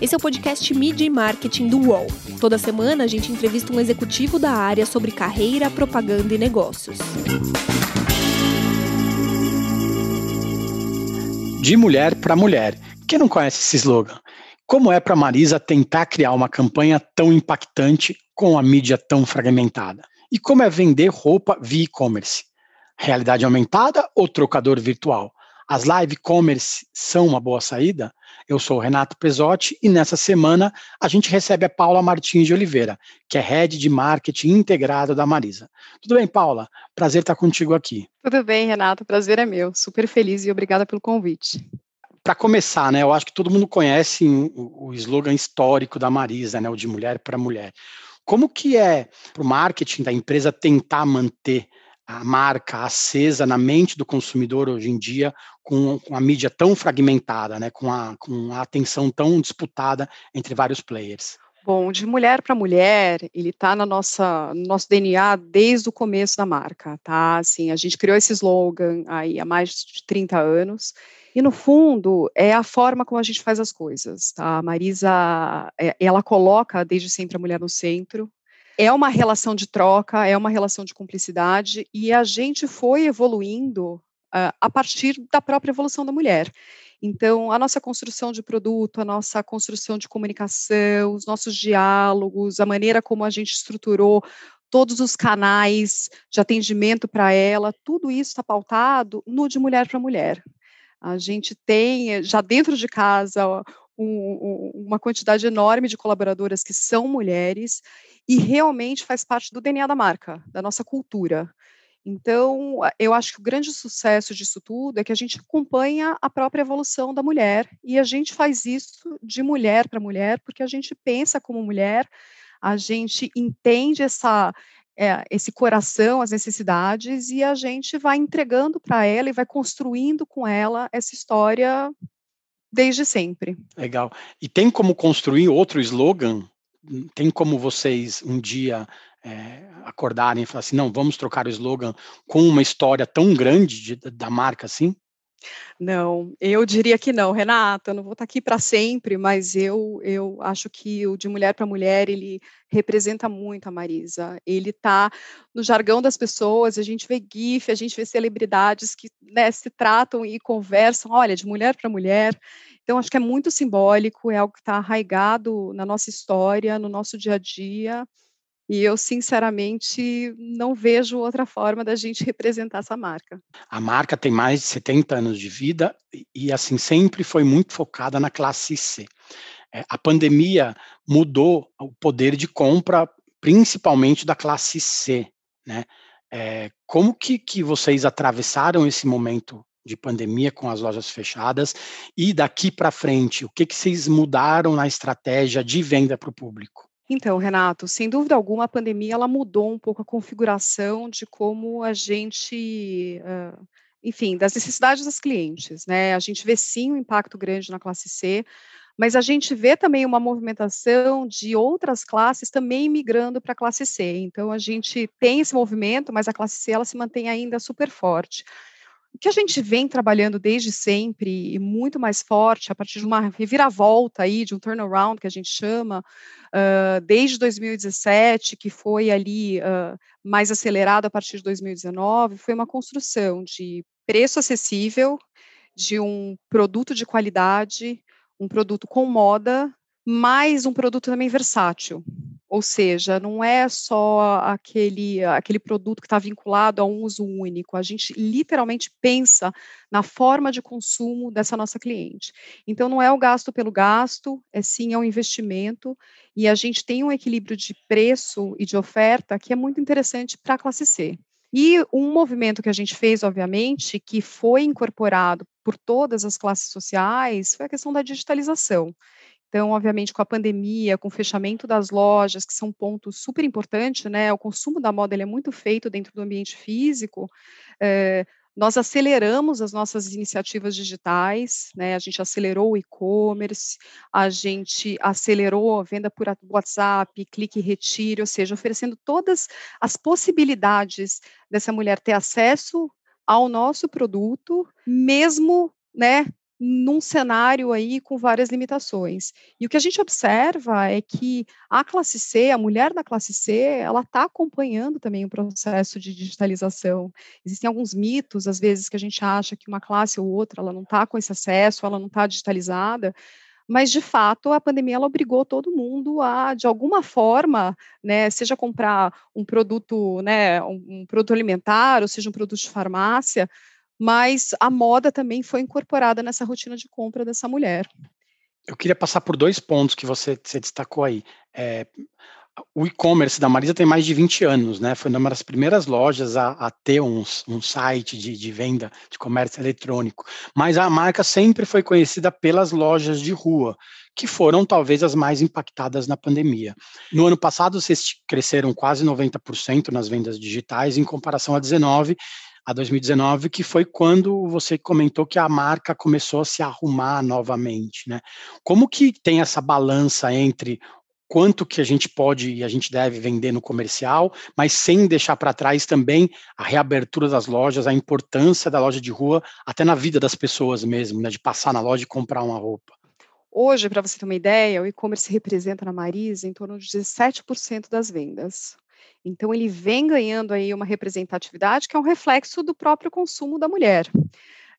Esse é o podcast Media e Marketing do UOL. Toda semana a gente entrevista um executivo da área sobre carreira, propaganda e negócios. De mulher para mulher. Quem não conhece esse slogan? Como é para Marisa tentar criar uma campanha tão impactante com a mídia tão fragmentada? E como é vender roupa via e-commerce? Realidade aumentada ou trocador virtual? As live commerce são uma boa saída? Eu sou o Renato Pesotti e nessa semana a gente recebe a Paula Martins de Oliveira, que é Head de Marketing Integrado da Marisa. Tudo bem, Paula? Prazer estar contigo aqui. Tudo bem, Renato. Prazer é meu. Super feliz e obrigada pelo convite. Para começar, né, eu acho que todo mundo conhece o, o slogan histórico da Marisa, né, o de mulher para mulher. Como que é para o marketing da empresa tentar manter a marca acesa na mente do consumidor hoje em dia, com, com a mídia tão fragmentada, né, com, a, com a atenção tão disputada entre vários players? Bom, de mulher para mulher, ele está no nosso DNA desde o começo da marca, tá? Assim, a gente criou esse slogan aí há mais de 30 anos, e no fundo é a forma como a gente faz as coisas, tá? A Marisa, é, ela coloca desde sempre a mulher no centro, é uma relação de troca, é uma relação de cumplicidade, e a gente foi evoluindo uh, a partir da própria evolução da mulher. Então, a nossa construção de produto, a nossa construção de comunicação, os nossos diálogos, a maneira como a gente estruturou todos os canais de atendimento para ela, tudo isso está pautado no de mulher para mulher. A gente tem, já dentro de casa, um, uma quantidade enorme de colaboradoras que são mulheres e realmente faz parte do DNA da marca, da nossa cultura. Então, eu acho que o grande sucesso disso tudo é que a gente acompanha a própria evolução da mulher e a gente faz isso de mulher para mulher, porque a gente pensa como mulher, a gente entende essa, é, esse coração, as necessidades, e a gente vai entregando para ela e vai construindo com ela essa história desde sempre. Legal. E tem como construir outro slogan tem como vocês um dia é, acordarem e falar assim, não, vamos trocar o slogan com uma história tão grande de, da marca assim? Não, eu diria que não, Renata, eu não vou estar aqui para sempre, mas eu, eu acho que o de mulher para mulher, ele representa muito a Marisa. Ele está no jargão das pessoas, a gente vê GIF, a gente vê celebridades que né, se tratam e conversam, olha, de mulher para mulher, então, acho que é muito simbólico, é algo que está arraigado na nossa história, no nosso dia a dia, e eu, sinceramente, não vejo outra forma da gente representar essa marca. A marca tem mais de 70 anos de vida e, assim, sempre foi muito focada na classe C. É, a pandemia mudou o poder de compra, principalmente da classe C, né? É, como que, que vocês atravessaram esse momento de pandemia com as lojas fechadas e daqui para frente, o que, que vocês mudaram na estratégia de venda para o público? Então, Renato, sem dúvida alguma, a pandemia ela mudou um pouco a configuração de como a gente, enfim, das necessidades dos clientes, né? A gente vê sim um impacto grande na classe C, mas a gente vê também uma movimentação de outras classes também migrando para a classe C. Então, a gente tem esse movimento, mas a classe C ela se mantém ainda super forte. O que a gente vem trabalhando desde sempre e muito mais forte, a partir de uma reviravolta aí, de um turnaround que a gente chama, uh, desde 2017, que foi ali uh, mais acelerado a partir de 2019, foi uma construção de preço acessível, de um produto de qualidade, um produto com moda, mais um produto também versátil. Ou seja, não é só aquele, aquele produto que está vinculado a um uso único, a gente literalmente pensa na forma de consumo dessa nossa cliente. Então, não é o gasto pelo gasto, é sim é um investimento, e a gente tem um equilíbrio de preço e de oferta que é muito interessante para a classe C. E um movimento que a gente fez, obviamente, que foi incorporado por todas as classes sociais, foi a questão da digitalização. Então, obviamente, com a pandemia, com o fechamento das lojas, que são pontos super importantes, né? O consumo da moda ele é muito feito dentro do ambiente físico. É, nós aceleramos as nossas iniciativas digitais, né? A gente acelerou o e-commerce, a gente acelerou a venda por WhatsApp, clique e retire, ou seja, oferecendo todas as possibilidades dessa mulher ter acesso ao nosso produto, mesmo né, num cenário aí com várias limitações. E o que a gente observa é que a classe C, a mulher da classe C, ela está acompanhando também o processo de digitalização. Existem alguns mitos, às vezes, que a gente acha que uma classe ou outra ela não está com esse acesso, ela não está digitalizada, mas de fato a pandemia ela obrigou todo mundo a, de alguma forma, né, seja comprar um produto, né, um, produto alimentar, ou seja um produto de farmácia, mas a moda também foi incorporada nessa rotina de compra dessa mulher. Eu queria passar por dois pontos que você, você destacou aí. É, o e-commerce da Marisa tem mais de 20 anos, né? Foi uma das primeiras lojas a, a ter um, site de, de, venda de comércio eletrônico. Mas a marca sempre foi conhecida pelas lojas de rua, que foram talvez as mais impactadas na pandemia. No ano passado, vocês cresceram quase 90% nas vendas digitais, em comparação a 19 a 2019, que foi quando você comentou que a marca começou a se arrumar novamente, né? Como que tem essa balança entre quanto que a gente pode e a gente deve vender no comercial, mas sem deixar para trás também a reabertura das lojas, a importância da loja de rua, até na vida das pessoas mesmo, né, de passar na loja e comprar uma roupa. Hoje, para você ter uma ideia, o e-commerce representa na Marisa em torno de 17% das vendas. Então, ele vem ganhando aí uma representatividade que é um reflexo do próprio consumo da mulher.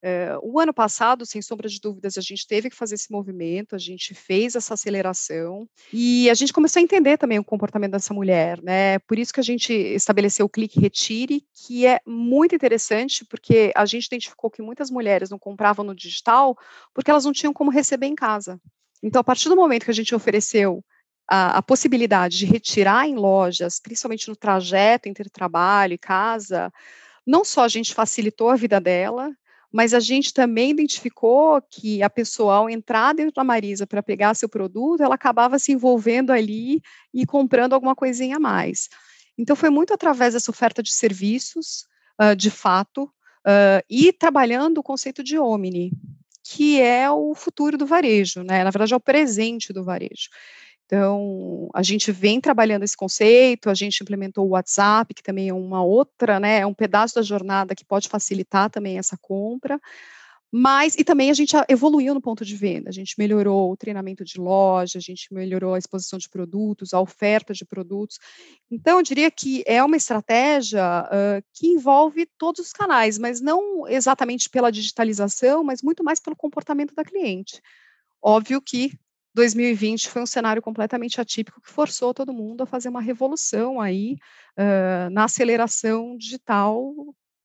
Uh, o ano passado, sem sombra de dúvidas, a gente teve que fazer esse movimento, a gente fez essa aceleração e a gente começou a entender também o comportamento dessa mulher, né? Por isso que a gente estabeleceu o clique retire, que é muito interessante, porque a gente identificou que muitas mulheres não compravam no digital porque elas não tinham como receber em casa. Então, a partir do momento que a gente ofereceu a, a, possibilidade de retirar em lojas, principalmente no trajeto entre trabalho e casa, não só a gente facilitou a vida dela, mas a gente também identificou que a pessoa, ao entrar dentro da Marisa para pegar seu produto, ela acabava se envolvendo ali e comprando alguma coisinha a mais. Então, foi muito através dessa oferta de serviços, uh, de fato, uh, e trabalhando o conceito de Omni, que é o futuro do varejo, né? Na verdade, é o presente do varejo. Então, a gente vem trabalhando esse conceito, a gente implementou o WhatsApp, que também é uma outra, né, é um pedaço da jornada que pode facilitar também essa compra. Mas, e também a gente evoluiu no ponto de venda, a gente melhorou o treinamento de loja, a gente melhorou a exposição de produtos, a oferta de produtos. Então, eu diria que é uma estratégia uh, que envolve todos os canais, mas não exatamente pela digitalização, mas muito mais pelo comportamento da cliente. Óbvio que 2020 foi um cenário completamente atípico que forçou todo mundo a fazer uma revolução aí uh, na aceleração digital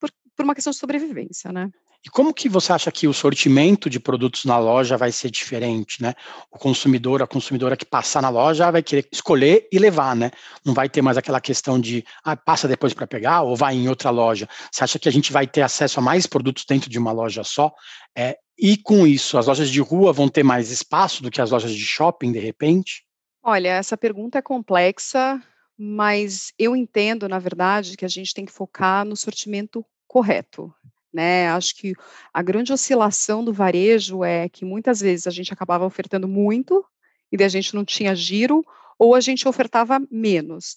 por, por uma questão de sobrevivência, né? E como que você acha que o sortimento de produtos na loja vai ser diferente, né? O consumidor, a consumidora que passar na loja vai querer escolher e levar, né? Não vai ter mais aquela questão de ah, passa depois para pegar ou vai em outra loja. Você acha que a gente vai ter acesso a mais produtos dentro de uma loja só? É, e com isso, as lojas de rua vão ter mais espaço do que as lojas de shopping, de repente? Olha, essa pergunta é complexa, mas eu entendo, na verdade, que a gente tem que focar no sortimento correto. Né? Acho que a grande oscilação do varejo é que muitas vezes a gente acabava ofertando muito e daí a gente não tinha giro, ou a gente ofertava menos.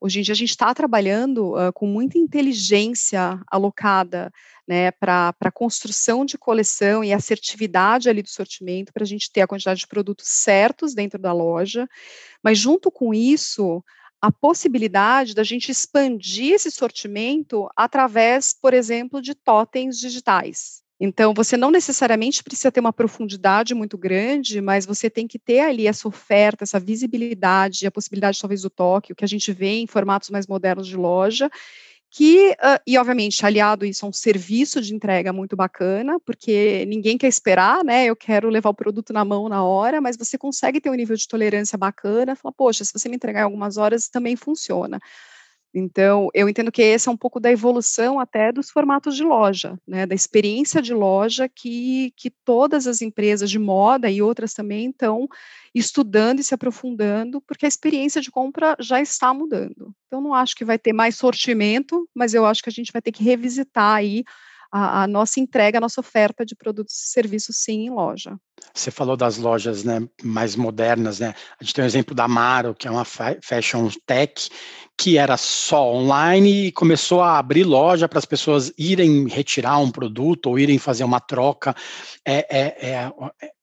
Hoje em dia a gente está trabalhando uh, com muita inteligência alocada né, para a construção de coleção e assertividade ali do sortimento, para a gente ter a quantidade de produtos certos dentro da loja, mas junto com isso, a possibilidade da gente expandir esse sortimento através, por exemplo, de totens digitais. Então, você não necessariamente precisa ter uma profundidade muito grande, mas você tem que ter ali essa oferta, essa visibilidade, a possibilidade talvez do toque, o que a gente vê em formatos mais modernos de loja, que, uh, e obviamente, aliado isso a um serviço de entrega muito bacana, porque ninguém quer esperar, né? Eu quero levar o produto na mão na hora, mas você consegue ter um nível de tolerância bacana, fala, poxa, se você me entregar em algumas horas, também funciona. Então, eu entendo que esse é um pouco da evolução até dos formatos de loja, né, da experiência de loja que, que todas as empresas de moda e outras também estão estudando e se aprofundando, porque a experiência de compra já está mudando. Então, não acho que vai ter mais sortimento, mas eu acho que a gente vai ter que revisitar aí a, a, nossa entrega, a nossa oferta de produtos e serviços sim em loja. Você falou das lojas né, mais modernas, né? A gente tem o exemplo da Maro, que é uma fashion tech, que era só online e começou a abrir loja para as pessoas irem retirar um produto ou irem fazer uma troca. É, é, é,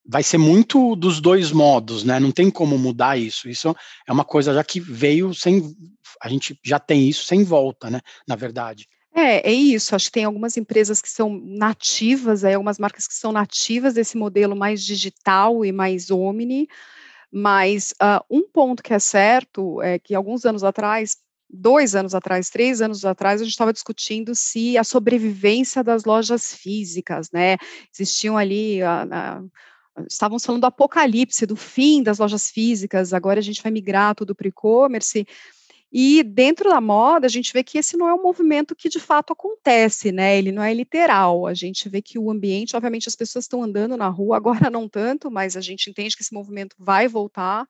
vai ser muito dos dois modos, né? Não tem como mudar isso. Isso é uma coisa já que veio sem. A gente já tem isso sem volta, né? Na verdade. É, é isso. Acho que tem algumas empresas que são nativas, é, algumas marcas que são nativas desse modelo mais digital e mais omni. Mas uh, um ponto que é certo é que alguns anos atrás, dois anos atrás, três anos atrás, a gente estava discutindo se a sobrevivência das lojas físicas, né? Existiam ali. Uh, estavam falando do apocalipse, do fim das lojas físicas, agora a gente vai migrar tudo para o e-commerce. E dentro da moda, a gente vê que esse não é um movimento que de fato acontece, né? Ele não é literal. A gente vê que o ambiente, obviamente, as pessoas estão andando na rua, agora não tanto, mas a gente entende que esse movimento vai voltar.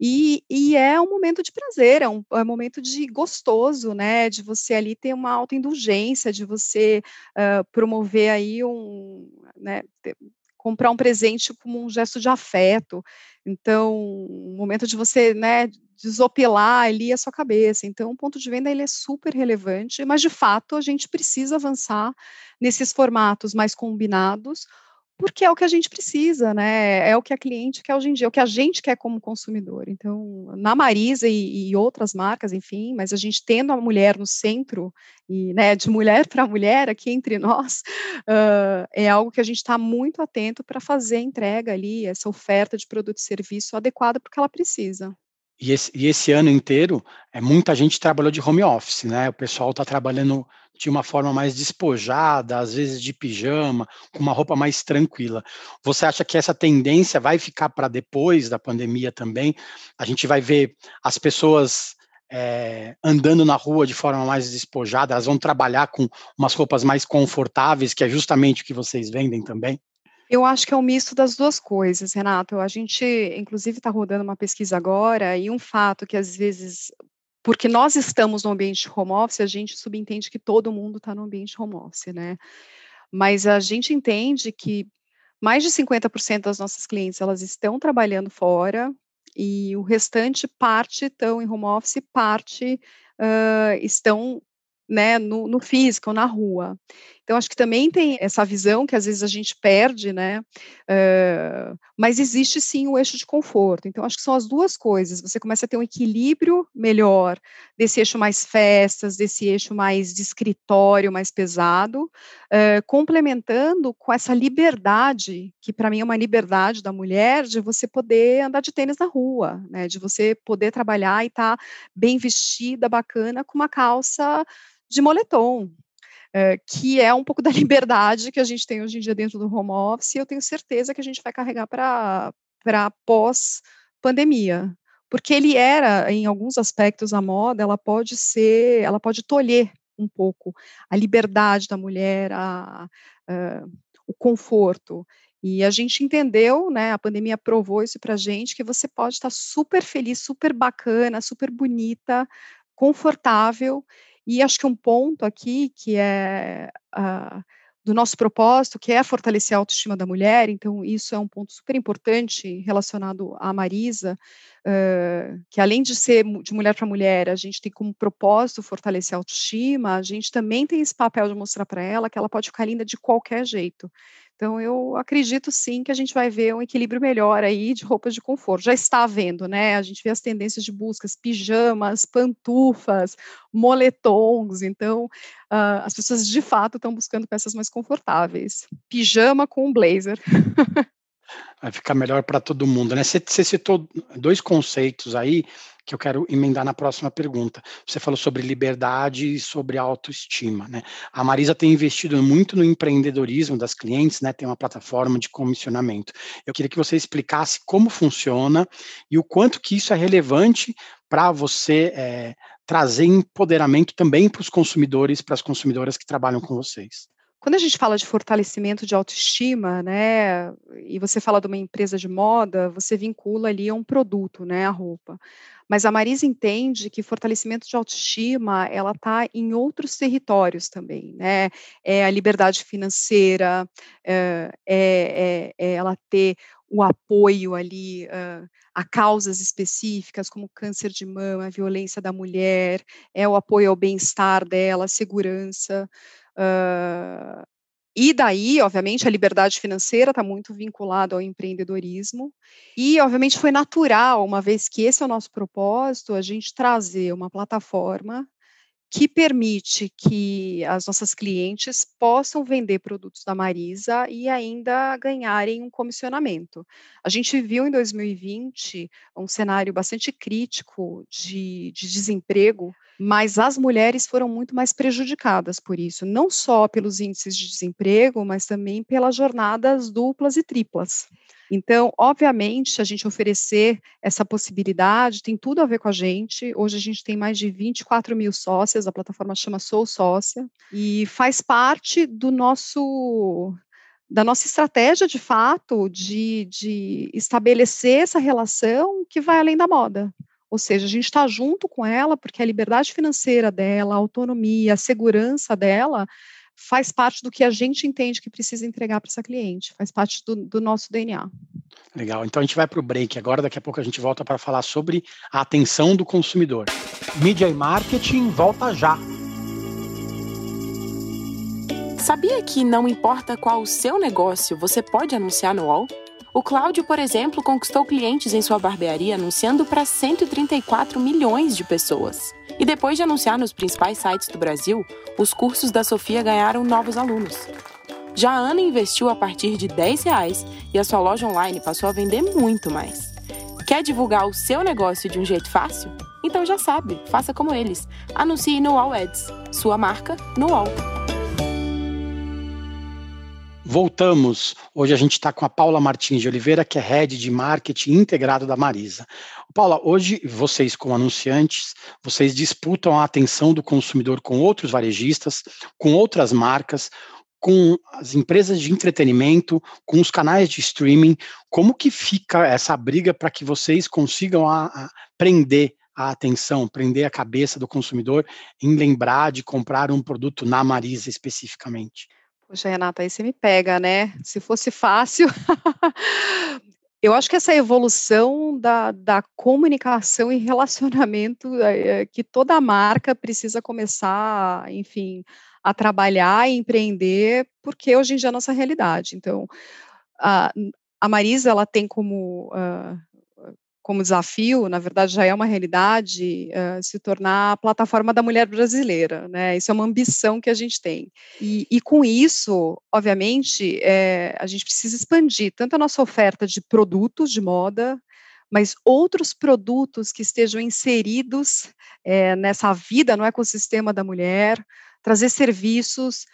E, e, é um momento de prazer, é um, é um, momento de gostoso, né? De você ali ter uma autoindulgência, de você uh, promover aí um, né, ter, comprar um presente como um gesto de afeto. Então, um momento de você, né, desopilar ali a sua cabeça. Então, o ponto de venda ele é super relevante, mas de fato a gente precisa avançar nesses formatos mais combinados porque é o que a gente precisa, né? É o que a cliente quer hoje em dia, é o que a gente quer como consumidor. Então, na Marisa e, e outras marcas, enfim, mas a gente tendo a mulher no centro e, né, de mulher para mulher aqui entre nós, uh, é algo que a gente está muito atento para fazer a entrega ali, essa oferta de produto e serviço adequada porque ela precisa. E esse, e esse, ano inteiro, é, muita gente trabalhou de home office, né? O pessoal está trabalhando de uma forma mais despojada, às vezes de pijama, com uma roupa mais tranquila. Você acha que essa tendência vai ficar para depois da pandemia também? A gente vai ver as pessoas é, andando na rua de forma mais despojada, elas vão trabalhar com umas roupas mais confortáveis, que é justamente o que vocês vendem também? Eu acho que é um misto das duas coisas, Renato. A gente, inclusive, está rodando uma pesquisa agora, e um fato que às vezes, porque nós estamos no ambiente home office, a gente subentende que todo mundo está no ambiente home office, né? Mas a gente entende que mais de 50% das nossas clientes elas estão trabalhando fora e o restante parte estão em home office, parte uh, estão né, no, no, físico, na rua. Então, acho que também tem essa visão que às vezes a gente perde, né? Uh, mas existe sim o eixo de conforto. Então, acho que são as duas coisas. Você começa a ter um equilíbrio melhor desse eixo mais festas, desse eixo mais de escritório, mais pesado, uh, complementando com essa liberdade, que para mim é uma liberdade da mulher, de você poder andar de tênis na rua, né? De você poder trabalhar e estar tá bem vestida, bacana, com uma calça de moletom, é, que é um pouco da liberdade que a gente tem hoje em dia dentro do home office, e eu tenho certeza que a gente vai carregar para pós-pandemia. Porque ele era, em alguns aspectos, a moda, ela pode ser, ela pode tolher um pouco a liberdade da mulher, a, a, o conforto. E a gente entendeu, né? A pandemia provou isso para gente, que você pode estar super feliz, super bacana, super bonita, confortável e acho que um ponto aqui que é uh, do nosso propósito, que é fortalecer a autoestima da mulher, então isso é um ponto super importante relacionado à Marisa, uh, que além de ser de mulher para mulher, a gente tem como propósito fortalecer a autoestima, a gente também tem esse papel de mostrar para ela que ela pode ficar linda de qualquer jeito. Então, eu acredito sim que a gente vai ver um equilíbrio melhor aí de roupas de conforto. Já está vendo, né? A gente vê as tendências de buscas, pijamas, pantufas, moletons. Então, uh, as pessoas de fato estão buscando peças mais confortáveis. Pijama com blazer. vai ficar melhor para todo mundo, né? Você, você citou dois conceitos aí que eu quero emendar na próxima pergunta. Você falou sobre liberdade e sobre autoestima, né? A Marisa tem investido muito no empreendedorismo das clientes, né? Tem uma plataforma de comissionamento. Eu queria que você explicasse como funciona e o quanto que isso é relevante para você é, trazer empoderamento também para os consumidores, para as consumidoras que trabalham com vocês. Quando a gente fala de fortalecimento de autoestima, né, e você fala de uma empresa de moda, você vincula ali a um produto, né, a roupa. Mas a Marisa entende que fortalecimento de autoestima, ela está em outros territórios também, né? É a liberdade financeira, é, é, é ela ter o apoio ali a causas específicas, como câncer de mama, violência da mulher, é o apoio ao bem-estar dela, segurança. E daí, obviamente, a liberdade financeira está muito vinculada ao empreendedorismo. E, obviamente, foi natural, uma vez que esse é o nosso propósito, a gente trazer uma plataforma que permite que as nossas clientes possam vender produtos da Marisa e ainda ganharem um comissionamento. A gente viu em 2020 um cenário bastante crítico de, de desemprego, mas as mulheres foram muito mais prejudicadas por isso, não só pelos índices de desemprego, mas também pelas jornadas duplas e triplas. Então, obviamente, a gente oferecer essa possibilidade tem tudo a ver com a gente. Hoje a gente tem mais de 24 mil sócias, a plataforma chama Sou Sócia, e faz parte do nosso da nossa estratégia de fato de, de estabelecer essa relação que vai além da moda. Ou seja, a gente está junto com ela porque a liberdade financeira dela, a autonomia, a segurança dela faz parte do que a gente entende que precisa entregar para essa cliente, faz parte do, do nosso DNA. Legal, então a gente vai para o break agora, daqui a pouco a gente volta para falar sobre a atenção do consumidor. Mídia e marketing volta já. Sabia que não importa qual o seu negócio, você pode anunciar no UOL? O Cláudio, por exemplo, conquistou clientes em sua barbearia anunciando para 134 milhões de pessoas. E depois de anunciar nos principais sites do Brasil, os cursos da Sofia ganharam novos alunos. Já a Ana investiu a partir de 10 reais e a sua loja online passou a vender muito mais. Quer divulgar o seu negócio de um jeito fácil? Então já sabe, faça como eles. Anuncie no All Ads, sua marca no All. Voltamos. Hoje a gente está com a Paula Martins de Oliveira, que é head de marketing integrado da Marisa. Paula, hoje vocês, como anunciantes, vocês disputam a atenção do consumidor com outros varejistas, com outras marcas, com as empresas de entretenimento, com os canais de streaming. Como que fica essa briga para que vocês consigam a, a prender a atenção, prender a cabeça do consumidor em lembrar de comprar um produto na Marisa especificamente? Poxa, Renata, aí você me pega, né? Se fosse fácil. Eu acho que essa evolução da, da comunicação e relacionamento é, que toda marca precisa começar, enfim, a trabalhar e empreender, porque hoje em dia é a nossa realidade. Então, a, a Marisa, ela tem como uh, como desafio, na verdade já é uma realidade, uh, se tornar a plataforma da mulher brasileira, né? Isso é uma ambição que a gente tem. E, e com isso, obviamente, é, a gente precisa expandir tanto a nossa oferta de produtos de moda, mas outros produtos que estejam inseridos é, nessa vida, no ecossistema da mulher, trazer serviços,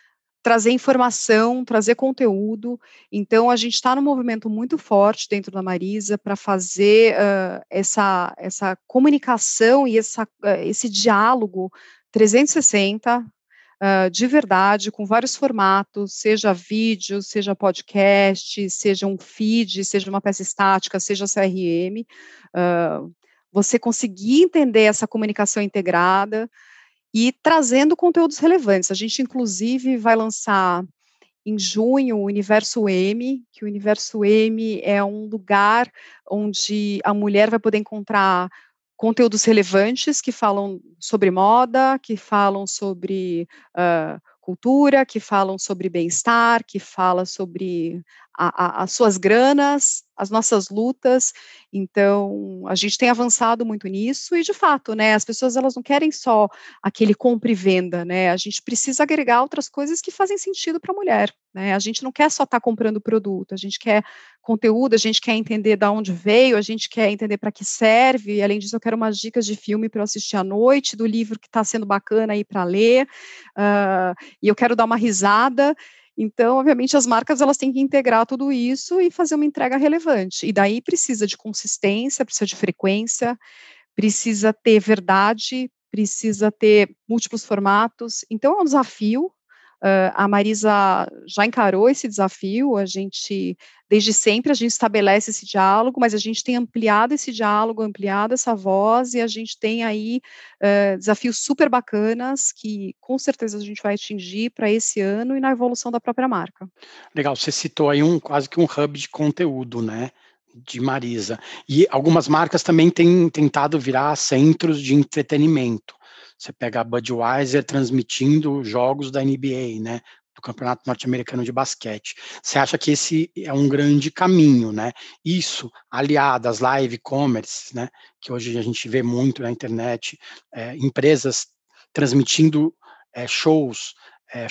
trazer informação, trazer conteúdo. Então, a gente está num movimento muito forte dentro da Marisa para fazer uh, essa, essa comunicação e essa, uh, esse diálogo 360 uh, de verdade, com vários formatos, seja vídeo, seja podcast, seja um feed, seja uma peça estática, seja CRM. você conseguir entender essa comunicação integrada, e trazendo conteúdos relevantes. A gente, inclusive, vai lançar em junho o Universo M, que o Universo M é um lugar onde a mulher vai poder encontrar conteúdos relevantes que falam sobre moda, que falam sobre uh, cultura, que falam sobre bem-estar, que fala sobre a, a, as suas granas, as nossas lutas. Então, a gente tem avançado muito nisso e, de fato, né, as pessoas elas não querem só aquele compra e venda, né? A gente precisa agregar outras coisas que fazem sentido para a mulher, né? A gente não quer só estar tá comprando produto, a gente quer conteúdo, a gente quer entender de onde veio, a gente quer entender para que serve. E, além disso, eu quero umas dicas de filme para assistir à noite, do livro que está sendo bacana aí para ler. Uh, e eu quero dar uma risada. Então, obviamente, as marcas elas têm que integrar tudo isso e fazer uma entrega relevante. E daí precisa de consistência, precisa de frequência, precisa ter verdade, precisa ter múltiplos formatos. Então, é um desafio. Uh, a Marisa já encarou esse desafio, a gente, desde sempre, a gente estabelece esse diálogo, mas a gente tem ampliado esse diálogo, ampliado essa voz, e a gente tem aí uh, desafios super bacanas que com certeza a gente vai atingir para esse ano e na evolução da própria marca. Legal, você citou aí um quase que um hub de conteúdo, né? de Marisa. E algumas marcas também têm tentado virar centros de entretenimento. Você pega a Budweiser transmitindo jogos da NBA, né? Do Campeonato Norte-Americano de Basquete. Você acha que esse é um grande caminho, né? Isso, aliado às live commerce, né? Que hoje a gente vê muito na internet, é, empresas transmitindo é, shows é,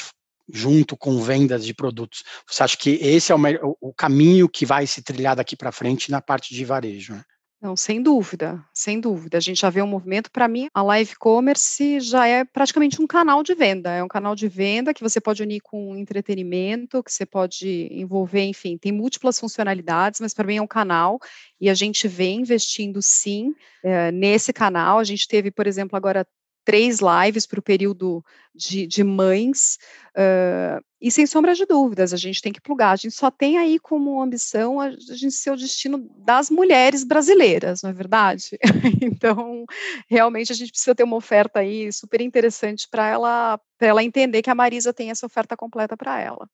junto com vendas de produtos. Você acha que esse é o, o caminho que vai se trilhar daqui para frente na parte de varejo? Né? Não, sem dúvida, sem dúvida. A gente já vê um movimento, para mim, a live commerce já é praticamente um canal de venda. É um canal de venda que você pode unir com entretenimento, que você pode envolver, enfim, tem múltiplas funcionalidades, mas para mim é um canal e a gente vem investindo sim é, nesse canal. A gente teve, por exemplo, agora três lives para o período de, de mães, uh, e sem sombra de dúvidas, a gente tem que plugar, a gente só tem aí como ambição a, gente ser o destino das mulheres brasileiras, não é verdade? então, realmente a gente precisa ter uma oferta aí super interessante para ela, ela entender que a Marisa tem essa oferta completa para ela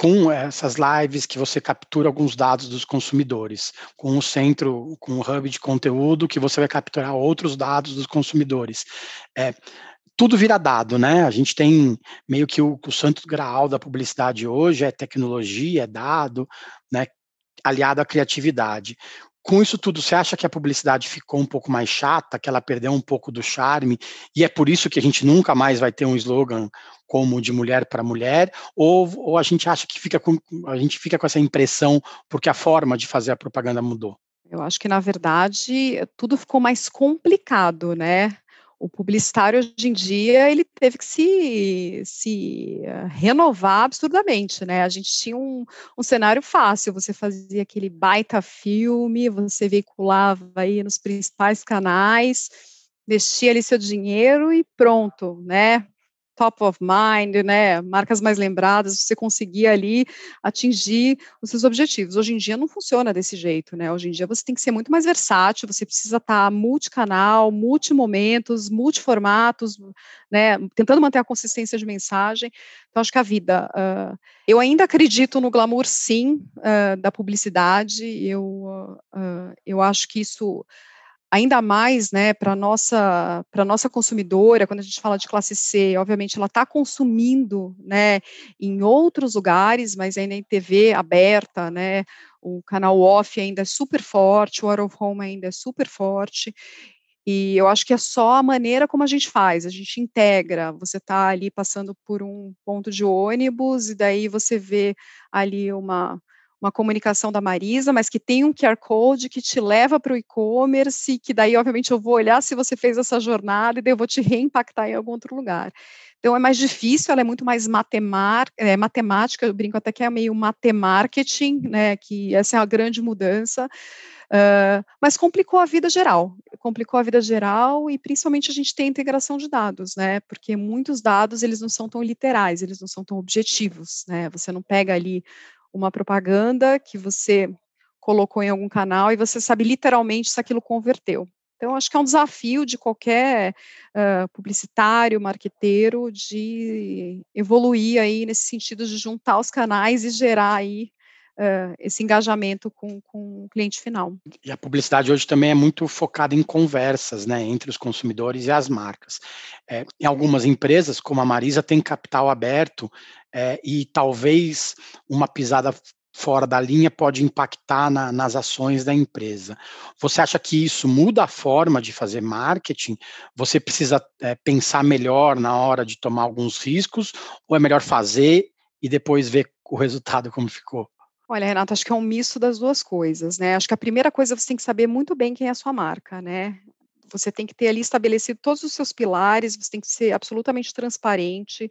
com essas lives que você captura alguns dados dos consumidores, com o centro, com o hub de conteúdo que você vai capturar outros dados dos consumidores. É, tudo vira dado, né? A gente tem meio que o, o santo graal da publicidade hoje é tecnologia, é dado, né? Aliado à criatividade. Com isso tudo, você acha que a publicidade ficou um pouco mais chata, que ela perdeu um pouco do charme, e é por isso que a gente nunca mais vai ter um slogan como de mulher para mulher, ou, ou a gente acha que fica com, a gente fica com essa impressão porque a forma de fazer a propaganda mudou? Eu acho que, na verdade, tudo ficou mais complicado, né? O publicitário hoje em dia ele teve que se, se eh, renovar absurdamente, né? A gente tinha um, um cenário fácil, você fazia aquele baita filme, você veiculava aí nos principais canais, investia ali seu dinheiro e pronto, né? Top of mind, né, marcas mais lembradas, você conseguia ali atingir os seus objetivos. Hoje em dia não funciona desse jeito, né? Hoje em dia você tem que ser muito mais versátil, você precisa estar multicanal, multimomentos, multiformatos, né, tentando manter a consistência de mensagem. Então acho que a vida, uh, eu ainda acredito no glamour sim uh, da publicidade. Eu uh, eu acho que isso ainda mais, né, para nossa para nossa consumidora, quando a gente fala de classe C, obviamente ela está consumindo, né, em outros lugares, mas ainda em TV aberta, né, o canal off ainda é super forte, o out of home ainda é super forte. E eu acho que é só a maneira como a gente faz, a gente integra. Você está ali passando por um ponto de ônibus e daí você vê ali uma uma comunicação da Marisa, mas que tem um QR Code que te leva para o e-commerce, que daí, obviamente, eu vou olhar se você fez essa jornada e daí eu vou te reimpactar em algum outro lugar. Então, é mais difícil, ela é muito mais matemar, é, matemática, eu brinco até que é meio matemarketing, né, que essa é a grande mudança, uh, mas complicou a vida geral, complicou a vida geral e principalmente a gente tem a integração de dados, né, porque muitos dados, eles não são tão literais, eles não são tão objetivos, né, você não pega ali uma propaganda que você colocou em algum canal e você sabe literalmente se aquilo converteu. Então, acho que é um desafio de qualquer uh, publicitário, marqueteiro, de evoluir aí nesse sentido de juntar os canais e gerar aí uh, esse engajamento com, com o cliente final. E a publicidade hoje também é muito focada em conversas, né, entre os consumidores e as marcas. É, em algumas empresas, como a Marisa, tem capital aberto é, e talvez uma pisada fora da linha pode impactar na, nas ações da empresa. Você acha que isso muda a forma de fazer marketing? Você precisa é, pensar melhor na hora de tomar alguns riscos ou é melhor fazer e depois ver o resultado como ficou? Olha, Renata, acho que é um misto das duas coisas, né? Acho que a primeira coisa você tem que saber muito bem quem é a sua marca, né? Você tem que ter ali estabelecido todos os seus pilares, você tem que ser absolutamente transparente,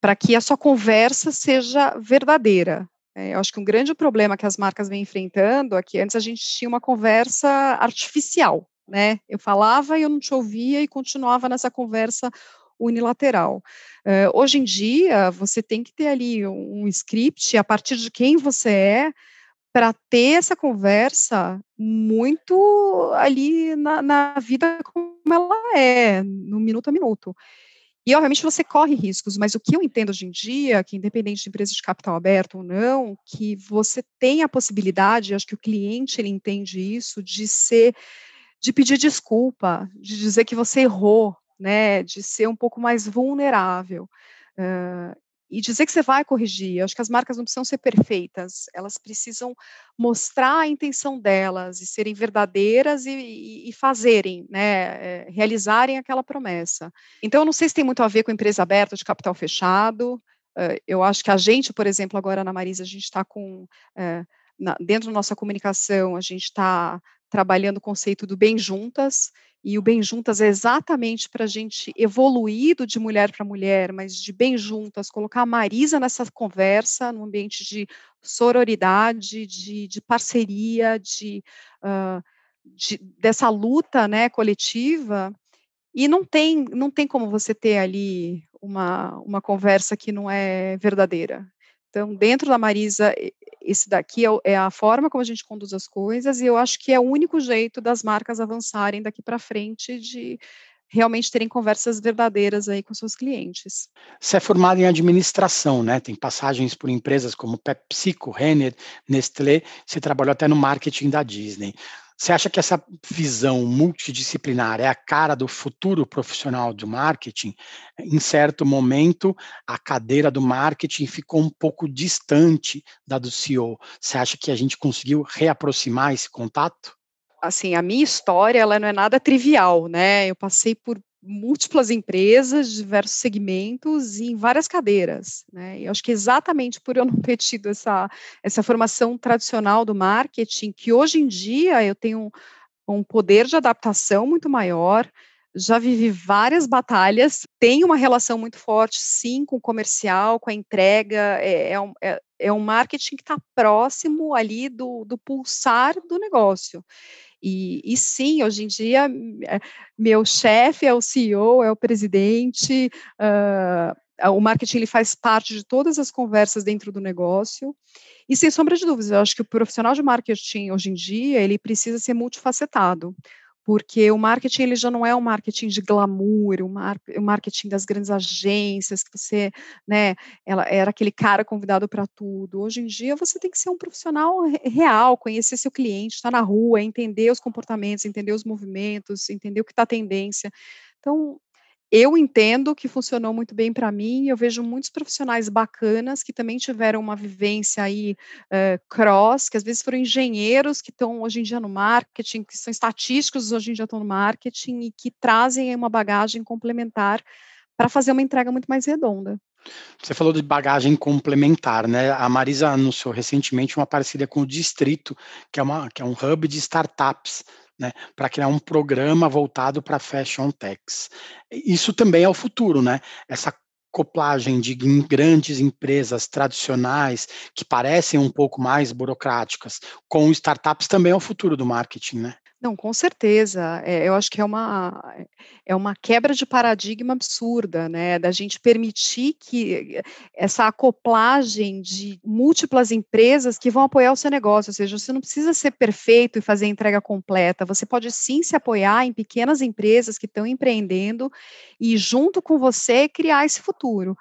para que a sua conversa seja verdadeira. É, eu acho que um grande problema que as marcas vêm enfrentando é que antes a gente tinha uma conversa artificial, né? Eu falava e eu não te ouvia e continuava nessa conversa unilateral. Uh, hoje em dia, você tem que ter ali um, um script a partir de quem você é, para ter essa conversa muito ali na, na, vida como ela é, no minuto a minuto. E, obviamente, você corre riscos, mas o que eu entendo hoje em dia, que independente de empresa de capital aberto ou não, que você tem a possibilidade, acho que o cliente ele entende isso, de ser, de pedir desculpa, de dizer que você errou, né, de ser um pouco mais vulnerável. E dizer que você vai corrigir. Eu acho que as marcas não precisam ser perfeitas, elas precisam mostrar a intenção delas e serem verdadeiras e, e, e fazerem, né, é, realizarem aquela promessa. Então, eu não sei se tem muito a ver com empresa aberta de capital fechado. eu acho que a gente, por exemplo, agora na Marisa, a gente está com, na, dentro da nossa comunicação, a gente está trabalhando o conceito do bem juntas, e o Bem Juntas é exatamente para a gente evoluir de mulher para mulher, mas de bem juntas, colocar a Marisa nessa conversa, num ambiente de sororidade, de, de parceria, de, uh, de, dessa luta né, coletiva. E não tem, não tem como você ter ali uma, uma conversa que não é verdadeira. Então, dentro da Marisa, esse daqui é, é, a forma como a gente conduz as coisas, e eu acho que é o único jeito das marcas avançarem daqui para frente de realmente terem conversas verdadeiras aí com seus clientes. Você é formado em administração, né? Tem passagens por empresas como PepsiCo, Renner, Nestlé, você trabalhou até no marketing da Disney. Você acha que essa visão multidisciplinar é a cara do futuro profissional do marketing? Em certo momento, a cadeira do marketing ficou um pouco distante da do CEO. Você acha que a gente conseguiu reaproximar esse contato? Assim, a minha história ela não é nada trivial, né? Eu passei por múltiplas empresas, diversos segmentos e em várias cadeiras, né? E eu acho que exatamente por eu não ter tido essa, essa formação tradicional do marketing, que hoje em dia eu tenho um, um poder de adaptação muito maior, já vivi várias batalhas, tenho uma relação muito forte, sim, com o comercial, com a entrega, é, é, um, é, é um marketing que está próximo ali do, do pulsar do negócio. E, e, sim, hoje em dia, eh, meu chefe é o CEO, é o presidente, uh, o marketing ele faz parte de todas as conversas dentro do negócio. E sem sombra de dúvidas, eu acho que o profissional de marketing hoje em dia, ele precisa ser multifacetado porque o marketing ele já não é um marketing de glamour, o, mar, o marketing das grandes agências que você, né, ela era aquele cara convidado para tudo. Hoje em dia você tem que ser um profissional real, conhecer seu cliente, estar na rua, entender os comportamentos, entender os movimentos, entender o que está tendência. Então, eu entendo que funcionou muito bem para mim. Eu vejo muitos profissionais bacanas que também tiveram uma vivência aí uh, cross, que às vezes foram engenheiros que estão hoje em dia no marketing, que são estatísticos hoje em dia estão no marketing e que trazem uma bagagem complementar para fazer uma entrega muito mais redonda. Você falou de bagagem complementar, né? A Marisa anunciou recentemente uma parceria com o Distrito, que é, uma, que é um hub de startups né, para criar um programa voltado para fashion techs. Isso também é o futuro, né? Essa coplagem de grandes empresas tradicionais que parecem um pouco mais burocráticas com startups também é o futuro do marketing, né? Não, com certeza. É, eu acho que é uma, é uma quebra de paradigma absurda, né? Da gente permitir que essa acoplagem de múltiplas empresas que vão apoiar o seu negócio, ou seja, você não precisa ser perfeito e fazer a entrega completa, você pode sim se apoiar em pequenas empresas que estão empreendendo e, junto com você, criar esse futuro.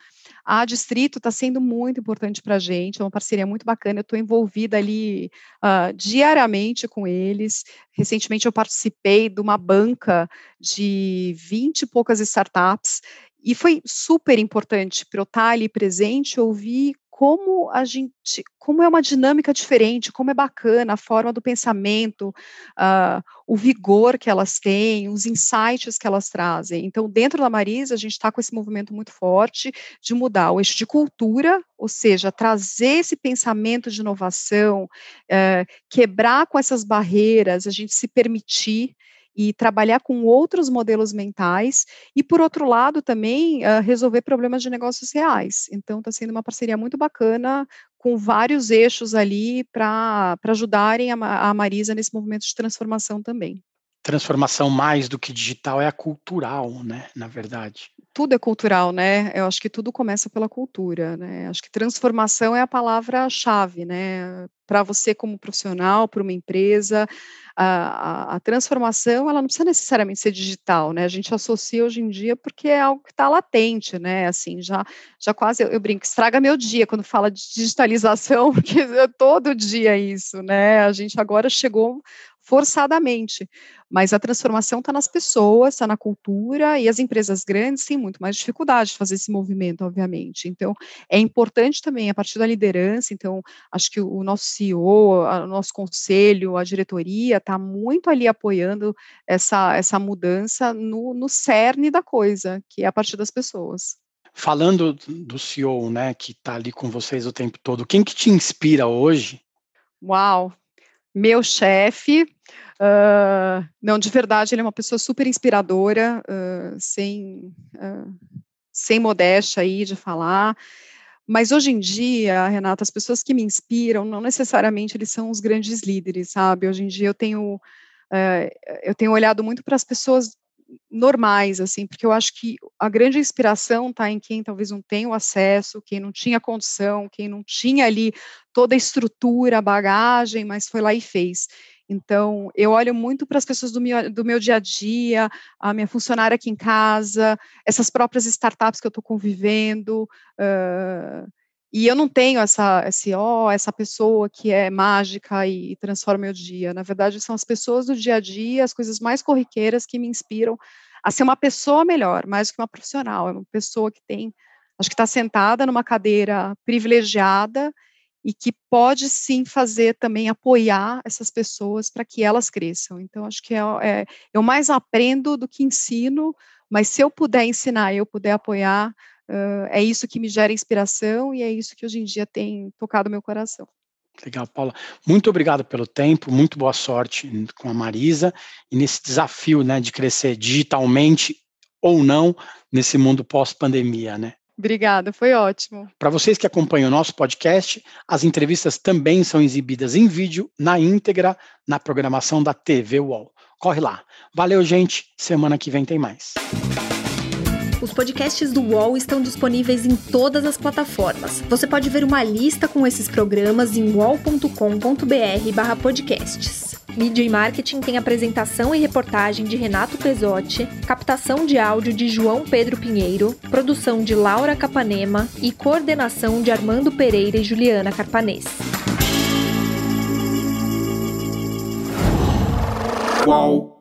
A Distrito está sendo muito importante para a gente, é uma parceria muito bacana. Eu estou envolvida ali uh, diariamente com eles. Recentemente eu participei de uma banca de 20 e poucas startups e foi super importante para eu estar ali presente, ouvir como a gente, como é uma dinâmica diferente, como é bacana a forma do pensamento, uh, o vigor que elas têm, os insights que elas trazem. Então, dentro da Marisa, a gente está com esse movimento muito forte de mudar o eixo de cultura, ou seja, trazer esse pensamento de inovação, uh, quebrar com essas barreiras, a gente se permitir e trabalhar com outros modelos mentais e, por outro lado, também uh, resolver problemas de negócios reais. Então, está sendo uma parceria muito bacana com vários eixos ali para ajudarem a, a Marisa nesse movimento de transformação também. transformação mais do que digital é a cultural, né? Na verdade. Tudo é cultural, né? Eu acho que tudo começa pela cultura, né? Acho que transformação é a palavra-chave, né? Para você como profissional, para uma empresa, a, a, a, transformação ela não precisa necessariamente ser digital, né? A gente associa hoje em dia porque é algo que está latente, né? Assim, já, já quase eu, eu, brinco, estraga meu dia quando fala de digitalização, porque é todo dia isso, né? A gente agora chegou forçadamente. Mas a transformação está nas pessoas, está na cultura, e as empresas grandes têm muito mais dificuldade de fazer esse movimento, obviamente. Então, é importante também, a partir da liderança, então, acho que o nosso CEO, o nosso conselho, a diretoria, está muito ali apoiando essa, essa mudança no, no cerne da coisa, que é a partir das pessoas. Falando do CEO, né, que está ali com vocês o tempo todo, quem que te inspira hoje? Uau, meu chefe, uh, não, de verdade, ele é uma pessoa super inspiradora, uh, sem, uh, sem modéstia aí de falar, mas hoje em dia, Renata, as pessoas que me inspiram, não necessariamente eles são os grandes líderes, sabe? Hoje em dia eu tenho, eu tenho olhado muito para as pessoas normais, assim, porque eu acho que a grande inspiração está em quem talvez não tenha o acesso, quem não tinha condição, quem não tinha ali toda a estrutura, a bagagem, mas foi lá e fez. Então, eu olho muito para as pessoas do meu, do meu dia a dia, a minha funcionária aqui em casa, essas próprias startups que eu estou convivendo, uh, e eu não tenho essa, esse, ó, oh, essa pessoa que é mágica e, e transforma meu dia. Na verdade, são as pessoas do dia a dia, as coisas mais corriqueiras que me inspiram a ser uma pessoa melhor, mais do que uma profissional. É uma pessoa que tem, acho que está sentada numa cadeira privilegiada e que pode sim fazer também apoiar essas pessoas para que elas cresçam. Então, acho que é, é, eu mais aprendo do que ensino, mas se eu puder ensinar, eu puder apoiar, Uh, é isso que me gera inspiração e é isso que hoje em dia tem tocado meu coração. Legal, Paula. Muito obrigado pelo tempo, muito boa sorte com a Marisa e nesse desafio né, de crescer digitalmente ou não nesse mundo pós-pandemia, né? Obrigada, foi ótimo. Para vocês que acompanham o nosso podcast, as entrevistas também são exibidas em vídeo, na íntegra, na programação da TV UOL. Corre lá. Valeu, gente. Semana que vem tem mais. Os podcasts do UOL estão disponíveis em todas as plataformas. Você pode ver uma lista com esses programas em wall.com.br/podcasts. Mídia e Marketing tem apresentação e reportagem de Renato Pesotti, captação de áudio de João Pedro Pinheiro, produção de Laura Capanema e coordenação de Armando Pereira e Juliana Carpanês. Uau.